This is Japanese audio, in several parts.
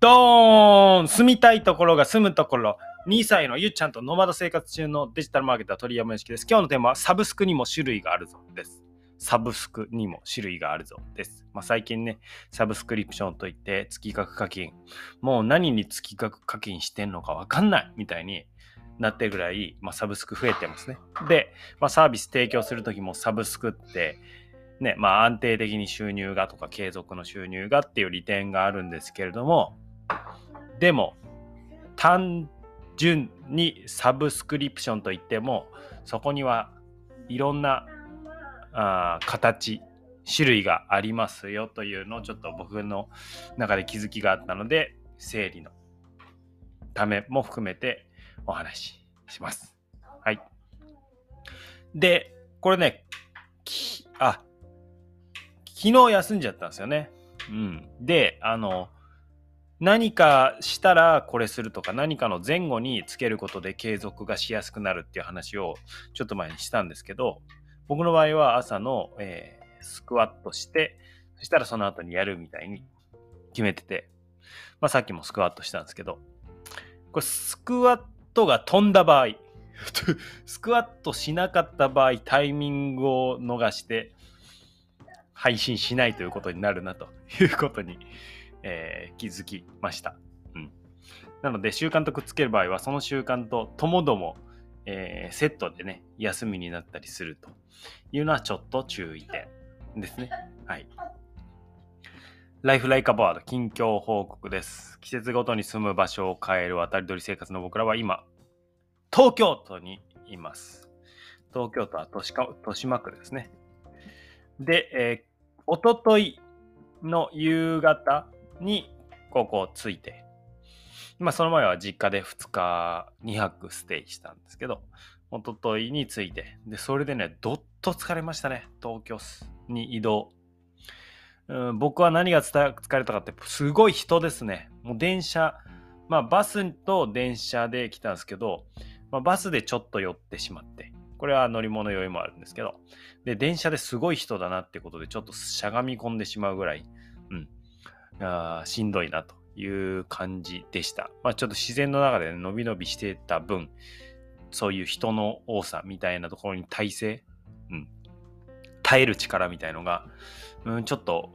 ドーン住みたいところが住むところ。2歳のゆっちゃんとノマド生活中のデジタルマーケター鳥山よしきです。今日のテーマはサブスクにも種類があるぞです。サブスクにも種類があるぞです。まあ、最近ね、サブスクリプションといって月額課金、もう何に月額課金してんのかわかんないみたいになってるぐらい、まあ、サブスク増えてますね。で、まあ、サービス提供するときもサブスクってね、まあ安定的に収入がとか継続の収入がっていう利点があるんですけれども、でも、単純にサブスクリプションといっても、そこにはいろんなあ形、種類がありますよというのをちょっと僕の中で気づきがあったので、整理のためも含めてお話しします。はい。で、これね、あ、昨日休んじゃったんですよね。うん。で、あの、何かしたらこれするとか何かの前後につけることで継続がしやすくなるっていう話をちょっと前にしたんですけど僕の場合は朝の、えー、スクワットしてそしたらその後にやるみたいに決めてて、まあ、さっきもスクワットしたんですけどこれスクワットが飛んだ場合 スクワットしなかった場合タイミングを逃して配信しないということになるなということに、えー、気づきました。うん。なので、習慣とくっつける場合は、その習慣とともども、えー、セットでね、休みになったりするというのはちょっと注意点ですね。はい。ライフライカバード近況報告です。季節ごとに住む場所を変える渡り鳥生活の僕らは今、東京都にいます。東京都は豊島区ですね。で、えおとといの夕方にここ着いて、まあその前は実家で2日2泊ステイしたんですけど、おとといに着いて、で、それでね、どっと疲れましたね、東京に移動。うん、僕は何が疲れたかって、すごい人ですね。もう電車、まあバスと電車で来たんですけど、まあ、バスでちょっと寄ってしまって、これは乗り物酔いもあるんですけど、で、電車ですごい人だなってことで、ちょっとしゃがみ込んでしまうぐらい、うん、あしんどいなという感じでした。まあ、ちょっと自然の中で、ね、伸び伸びしてた分、そういう人の多さみたいなところに耐性、うん、耐える力みたいのが、うん、ちょっと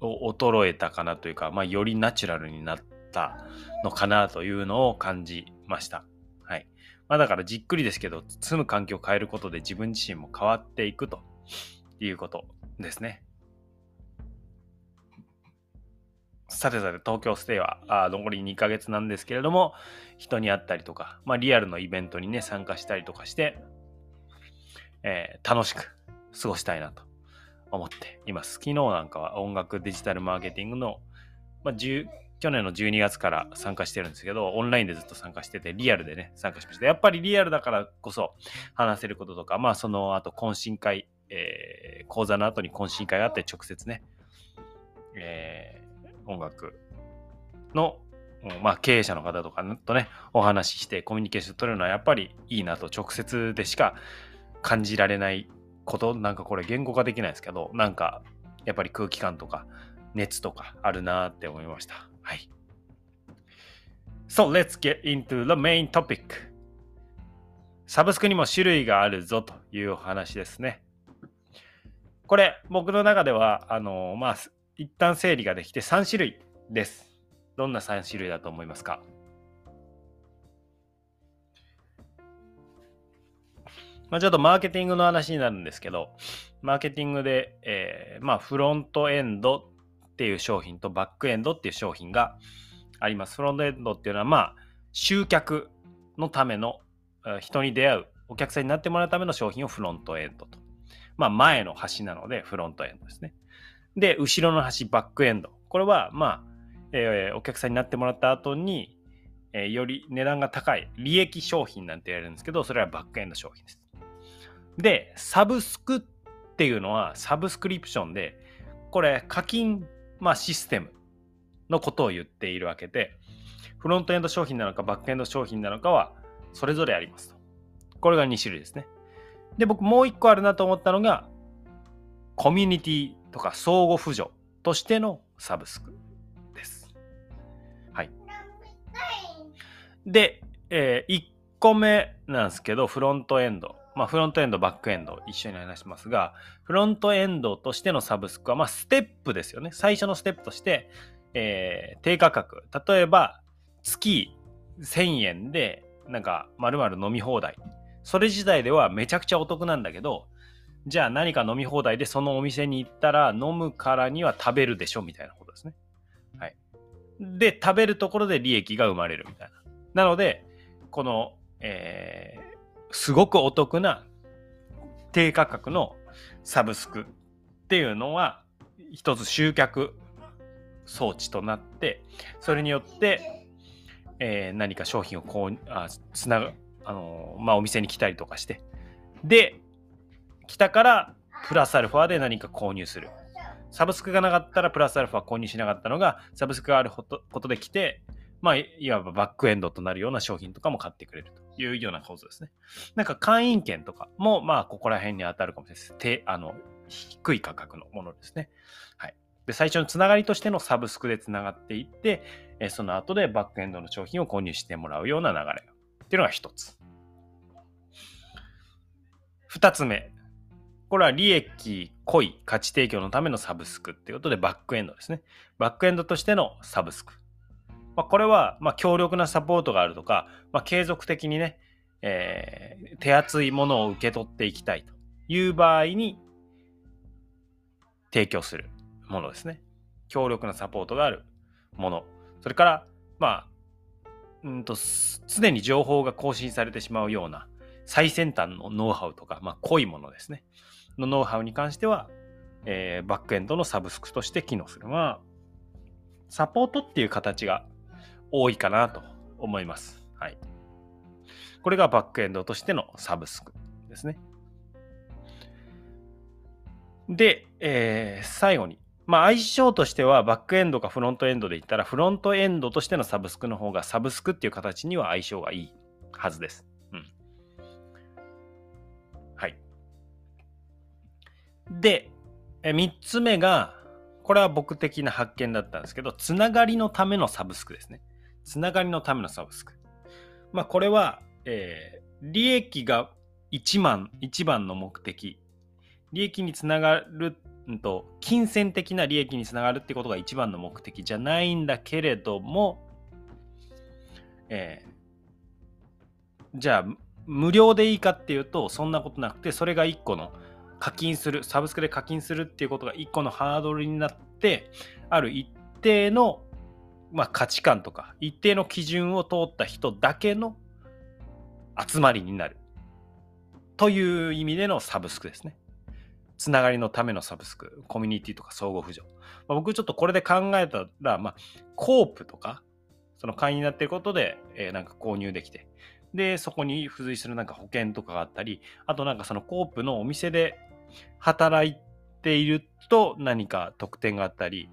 衰えたかなというか、まあ、よりナチュラルになったのかなというのを感じました。はいまあだからじっくりですけど、住む環境を変えることで自分自身も変わっていくということですね。さてさて、東京ステイはあ残り2ヶ月なんですけれども、人に会ったりとか、まあ、リアルのイベントにね、参加したりとかして、えー、楽しく過ごしたいなと思っています。昨日なんかは音楽デジタルマーケティングの、まあ、去年の12月から参加してるんですけど、オンラインでずっと参加してて、リアルでね、参加しました。やっぱりリアルだからこそ話せることとか、まあその後懇親会、えー、講座の後に懇親会があって直接ね、えー、音楽の、まあ経営者の方とかとね、お話ししてコミュニケーション取るのはやっぱりいいなと直接でしか感じられないこと、なんかこれ言語化できないですけど、なんかやっぱり空気感とか熱とかあるなって思いました。はい。So let's get into the main topic. サブスクにも種類があるぞというお話ですね。これ、僕の中では、あの、まあ、一旦整理ができて3種類です。どんな3種類だと思いますか？まあ、ちょっとマーケティングの話になるんですけど、マーケティングで、えー、まあ、フロントエンドっていう商品とバックエンドっていう商品があります。フロントエンドっていうのは、まあ、集客のための人に出会う、お客さんになってもらうための商品をフロントエンドと。まあ、前の端なのでフロントエンドですね。で、後ろの端、バックエンド。これは、まあ、えー、お客さんになってもらった後に、えー、より値段が高い利益商品なんて言われるんですけど、それはバックエンド商品です。で、サブスクっていうのはサブスクリプションで、これ課金まあ、システムのことを言っているわけで、フロントエンド商品なのかバックエンド商品なのかはそれぞれありますと。これが2種類ですね。で、僕もう1個あるなと思ったのが、コミュニティとか相互扶助としてのサブスクです。はいで、えー1個目なんですけど、フロントエンド。まあ、フロントエンド、バックエンド、一緒に話しますが、フロントエンドとしてのサブスクは、まあ、ステップですよね。最初のステップとして、えー低価格。例えば、月1000円で、なんか、まるまる飲み放題。それ自体ではめちゃくちゃお得なんだけど、じゃあ何か飲み放題でそのお店に行ったら飲むからには食べるでしょみたいなことですね。はい。で、食べるところで利益が生まれるみたいな。なので、この、えーすごくお得な低価格のサブスクっていうのは一つ集客装置となってそれによって、えー何か商品をこうあつながあのーまあお店に来たりとかしてで来たからプラスアルファで何か購入するサブスクがなかったらプラスアルファ購入しなかったのがサブスクがあることで来てまあいわばバックエンドとなるような商品とかも買ってくれるというような構造ですねなんか会員権とかも、まあ、ここら辺に当たるかもしれないです。低あの低い価格のものですね。はい。で、最初のつながりとしてのサブスクでつながっていって、えその後でバックエンドの商品を購入してもらうような流れっていうのが一つ。二つ目。これは利益濃い価値提供のためのサブスクっていうことでバックエンドですね。バックエンドとしてのサブスク。まあ、これは、ま、強力なサポートがあるとか、まあ、継続的にね、えー手厚いものを受け取っていきたいという場合に提供するものですね。強力なサポートがあるもの。それから、まあ、うんと、常に情報が更新されてしまうような最先端のノウハウとか、まあ、濃いものですね。のノウハウに関しては、えーバックエンドのサブスクとして機能する。まあ、サポートっていう形が多いかなと思います。はい。これがバックエンドとしてのサブスクですね。で、えー最後に、まあ、相性としてはバックエンドかフロントエンドで言ったら、フロントエンドとしてのサブスクの方がサブスクっていう形には相性がいいはずです。で、3つ目が、これは僕的な発見だったんですけど、つながりのためのサブスクですね。つながりのためのサブスク。まあ、これは、えー利益が一番、一番の目的。利益につながる、んと、金銭的な利益につながるってことが一番の目的じゃないんだけれども、えーじゃあ、無料でいいかっていうと、そんなことなくて、それが一個の課金する、サブスクで課金するっていうことが一個のハードルになって、ある一定の、まあ、価値観とか、一定の基準を通った人だけの集まりになる。という意味でのサブスクですね。つながりのためのサブスク、コミュニティとか相互扶助。まあ僕ちょっとこれで考えたら、まあ、コープとか、その会員になってることで、えーなんか購入できて、で、そこに付随するなんか保険とかがあったり、あとなんかそのコープのお店で働いていると何か特典があったり、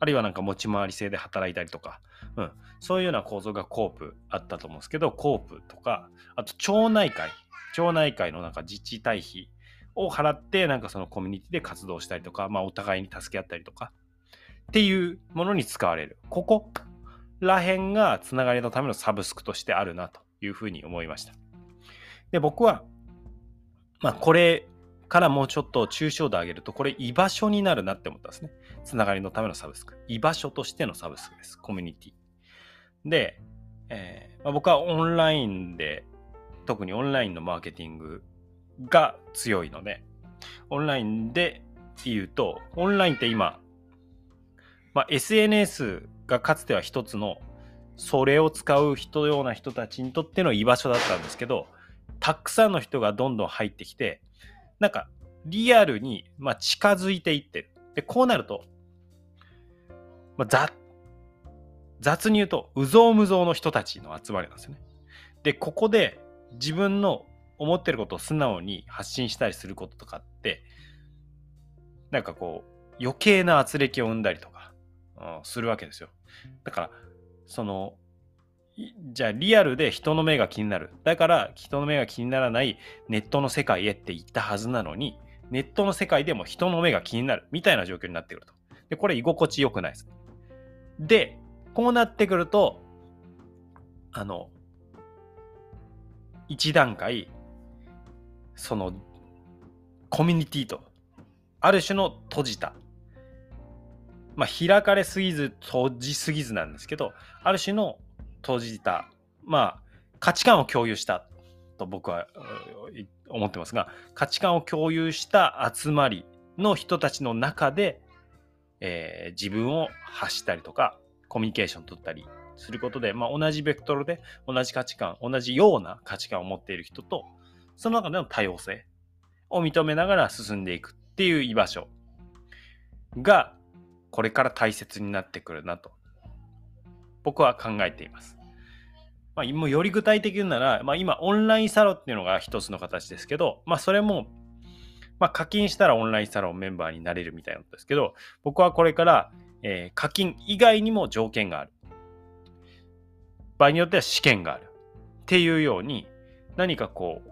あるいはなんか持ち回り制で働いたりとか、うん、そういうような構造がコープあったと思うんですけど、コープとか、あと町内会、町内会のなんか自治体費を払って、なんかそのコミュニティで活動したりとか、まあお互いに助け合ったりとか、っていうものに使われる。ここら辺がつながりのためのサブスクとしてあるなというふうに思いました。で、僕は、まあこれからもうちょっと抽象度上げると、これ居場所になるなって思ったんですね。つながりのためのサブスク。居場所としてのサブスクです。コミュニティ。で、えーまあ、僕はオンラインで、特にオンラインのマーケティングが強いので、オンラインで言うと、オンラインって今、まあ、SNS がかつては一つの、それを使う人ような人たちにとっての居場所だったんですけど、たくさんの人がどんどん入ってきて、なんかリアルに、まあ、近づいていってる。で、こうなると、まあ、雑雑に言うと、うぞうむぞうの人たちの集まりなんですよね。で、ここで自分の思ってることを素直に発信したりすることとかって、なんかこう、余計な圧力を生んだりとか、うんするわけですよ。だから、その、じゃあリアルで人の目が気になる。だから人の目が気にならないネットの世界へって言ったはずなのに、ネットの世界でも人の目が気になるみたいな状況になってくると。で、これ居心地良くないです。で、こうなってくると、あの、一段階、その、コミュニティと、ある種の閉じた、まあ、開かれすぎず、閉じすぎずなんですけど、ある種の閉じた、まあ、価値観を共有したと僕は思ってますが、価値観を共有した集まりの人たちの中で、えー、自分を発したりとか、コミュニケーション取ったりすることで、まあ、同じベクトルで同じ価値観、同じような価値観を持っている人と、その中での多様性を認めながら進んでいくっていう居場所が、これから大切になってくるなと、僕は考えています。まあ、もうより具体的なら、まあ、今オンラインサロンっていうのが一つの形ですけど、まあ、それもまあ、課金したらオンラインサロンメンバーになれるみたいなんですけど、僕はこれから、えー、課金以外にも条件がある。場合によっては試験がある。っていうように、何かこう、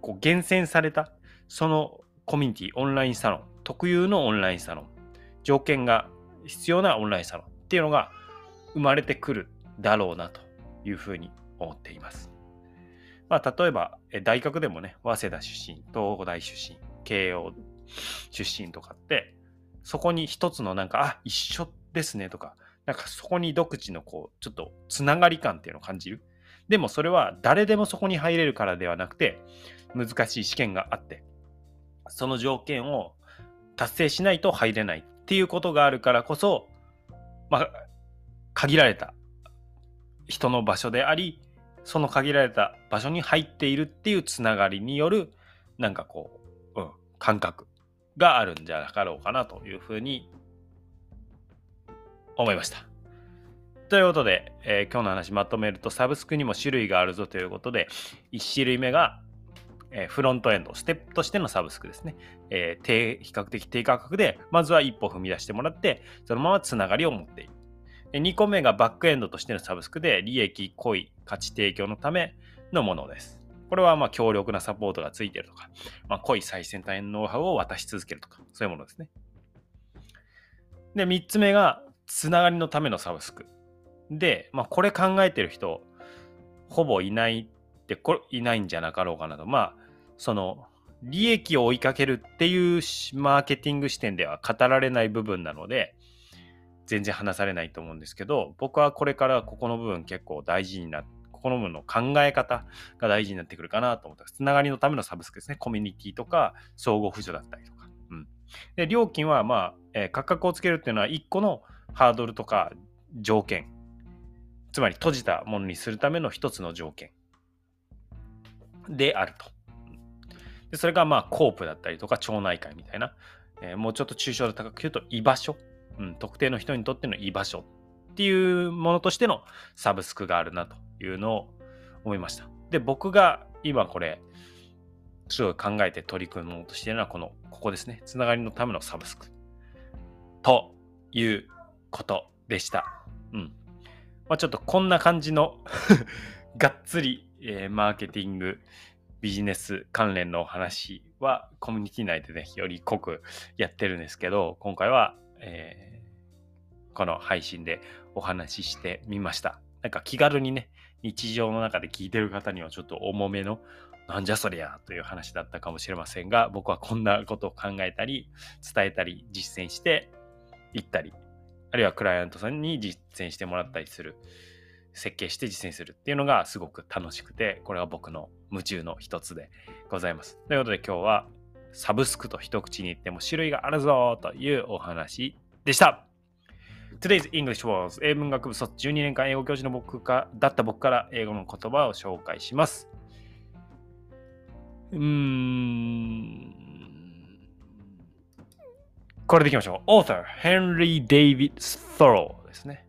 こう厳選された、そのコミュニティ、オンラインサロン、特有のオンラインサロン、条件が必要なオンラインサロンっていうのが生まれてくるだろうなというふうに思っています。まあ、例えば、大学でもね、早稲田出身、東大出身、慶応出身とかって、そこに一つのなんか、あ、一緒ですねとか、なんかそこに独自のこう、ちょっとつながり感っていうのを感じる。でもそれは誰でもそこに入れるからではなくて、難しい試験があって、その条件を達成しないと入れないっていうことがあるからこそ、まあ、限られた人の場所であり、その限られた場所に入っているっていうつながりによるなんかこう、うん、感覚があるんじゃなかろうかなというふうに思いました。ということで、えー、今日の話まとめるとサブスクにも種類があるぞということで1種類目が、えー、フロントエンドステップとしてのサブスクですね、えー、低比較的低価格でまずは一歩踏み出してもらってそのままつながりを持っている2個目がバックエンドとしてのサブスクで利益、濃い価値提供のためのものです。これはまあ強力なサポートがついてるとか、まあ、濃い最先端のノウハウを渡し続けるとか、そういうものですね。で、3つ目がつながりのためのサブスク。で、まあ、これ考えてる人、ほぼいないって、これいないんじゃなかろうかなと。まあ、その、利益を追いかけるっていうマーケティング視点では語られない部分なので、全然話されないと思うんですけど、僕はこれからここの部分結構大事になって、ここの部分の考え方が大事になってくるかなと思った。つながりのためのサブスクですね。コミュニティとか、相互扶助だったりとか。うん。で、料金は、まあ、えー、価格をつけるっていうのは1個のハードルとか条件。つまり閉じたものにするための一つの条件であると。でそれがまあコープだったりとか町内会みたいな、えー、もうちょっと抽象度高く言うと居場所うん、特定の人にとっての居場所っていうものとしてのサブスクがあるなというのを思いました。で、僕が今これ、すごい考えて取り組もうとしているのは、この、ここですね。つながりのためのサブスク。ということでした。うん。まあ、ちょっとこんな感じの がっつり、えー、マーケティング、ビジネス関連のお話はコミュニティ内でね、より濃くやってるんですけど、今回はえー、この配信でお話ししてみました。なんか気軽にね、日常の中で聞いてる方にはちょっと重めの、なんじゃそりゃという話だったかもしれませんが、僕はこんなことを考えたり、伝えたり、実践していったり、あるいはクライアントさんに実践してもらったりする、設計して実践するっていうのがすごく楽しくて、これは僕の夢中の一つでございます。ということで今日はサブスクと一口に言っても種類があるぞというお話でした。Today's English was 英文学部卒12年間英語教授の僕かだった僕から英語の言葉を紹介します。うーん。これでいきましょう。Author Henry David Thoreau ですね。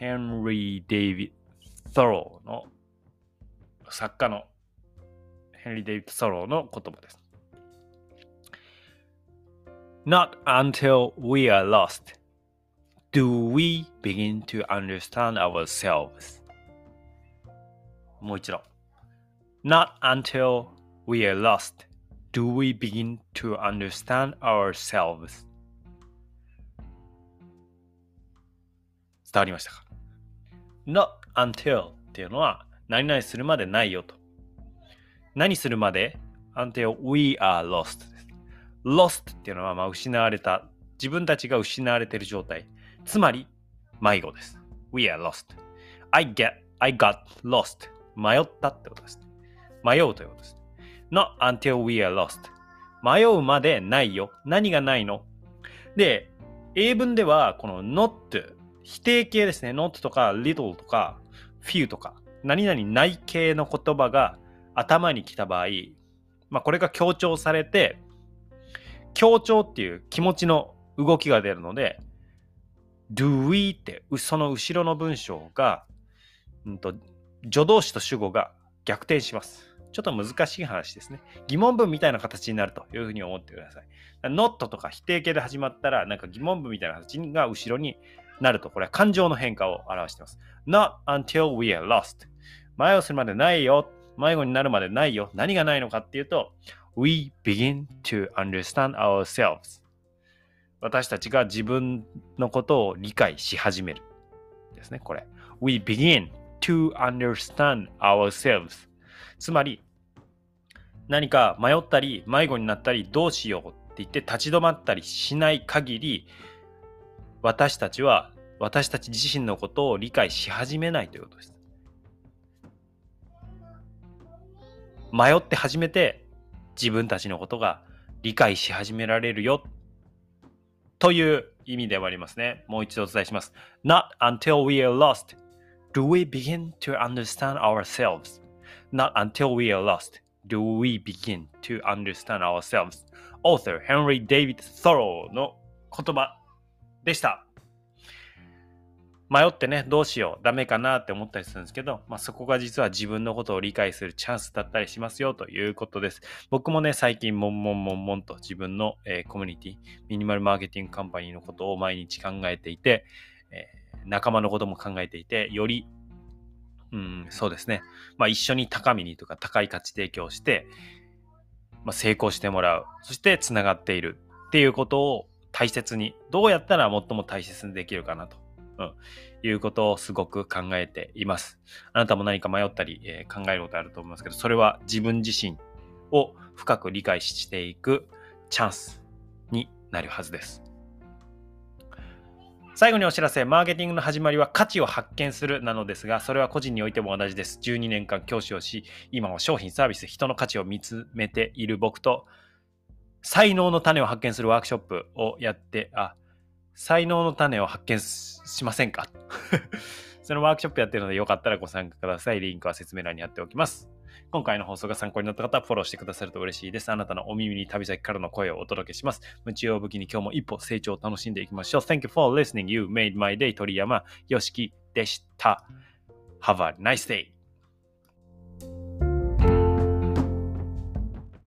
Henry David Thoreau の作家の Henry David Thoreau の言葉です。Not until we are lost do we begin to understand ourselves. もう一度。Not until we are lost do we begin to understand ourselves. 伝わりましたか ?Not until っていうのは何々するまでないよと。何するまで until we are lost です。 lost っていうのはまあ失われた。自分たちが失われている状態。つまり迷子です。We are lost. I get, I got lost. 迷ったってことです。迷うということです。Not until we are lost. 迷うまでないよ。何がないの？で、英文ではこの not 否定形ですね。not とか little とか few とか何々ない系の言葉が頭に来た場合、まあこれが強調されて強調っていう気持ちの動きが出るので do we ってその後ろの文章が、うんと、助動詞と主語が逆転します。ちょっと難しい話ですね。疑問文みたいな形になるというふうに思ってください。not とか否定形で始まったら、なんか疑問文みたいな形が後ろになると、これは感情の変化を表しています。not until we are lost. 迷をするまでないよ。迷子になるまでないよ。何がないのかっていうと、we begin to understand ourselves. 私たちが自分のことを理解し始める。ですね、これ。we begin to understand ourselves. つまり、何か迷ったり迷子になったりどうしようって言って立ち止まったりしない限り私たちは私たち自身のことを理解し始めないということです。迷って初めて自分たちのことが理解し始められるよという意味ではありますね。もう一度お伝えします。Not until we are lost do we begin to understand ourselves. Not until we are lost do we begin to understand ourselves. Author Henry David Thoreau の言葉でした。迷ってね、どうしよう、ダメかなって思ったりするんですけど、まあ、そこが実は自分のことを理解するチャンスだったりしますよということです。僕もね、最近、もんもんもんもんと自分の、えー、コミュニティ、ミニマルマーケティングカンパニーのことを毎日考えていて、えー、仲間のことも考えていて、よりうん、そうですね。まあ、一緒に高みにとか高い価値提供して、まあ、成功してもらう。そしてつながっているっていうことを大切に、どうやったら最も大切にできるかなと、うん、いうことをすごく考えています。あなたも何か迷ったり、えー、考えることあると思いますけど、それは自分自身を深く理解していくチャンスになるはずです。最後にお知らせ、マーケティングの始まりは価値を発見するなのですが、それは個人においても同じです。12年間教師をし、今は商品、サービス、人の価値を見つめている僕と、才能の種を発見するワークショップをやって、あ、才能の種を発見しませんか？そのワークショップやってるのでよかったらご参加ください。リンクは説明欄に貼っておきます。今回の放送が参考になった方はフォローしてくださると嬉しいです。あなたのお耳に旅先からの声をお届けします。夢中を武器に今日も一歩成長を楽しんでいきましょう。Thank you for listening. You made my day. 鳥山よしきでした。Have a nice day.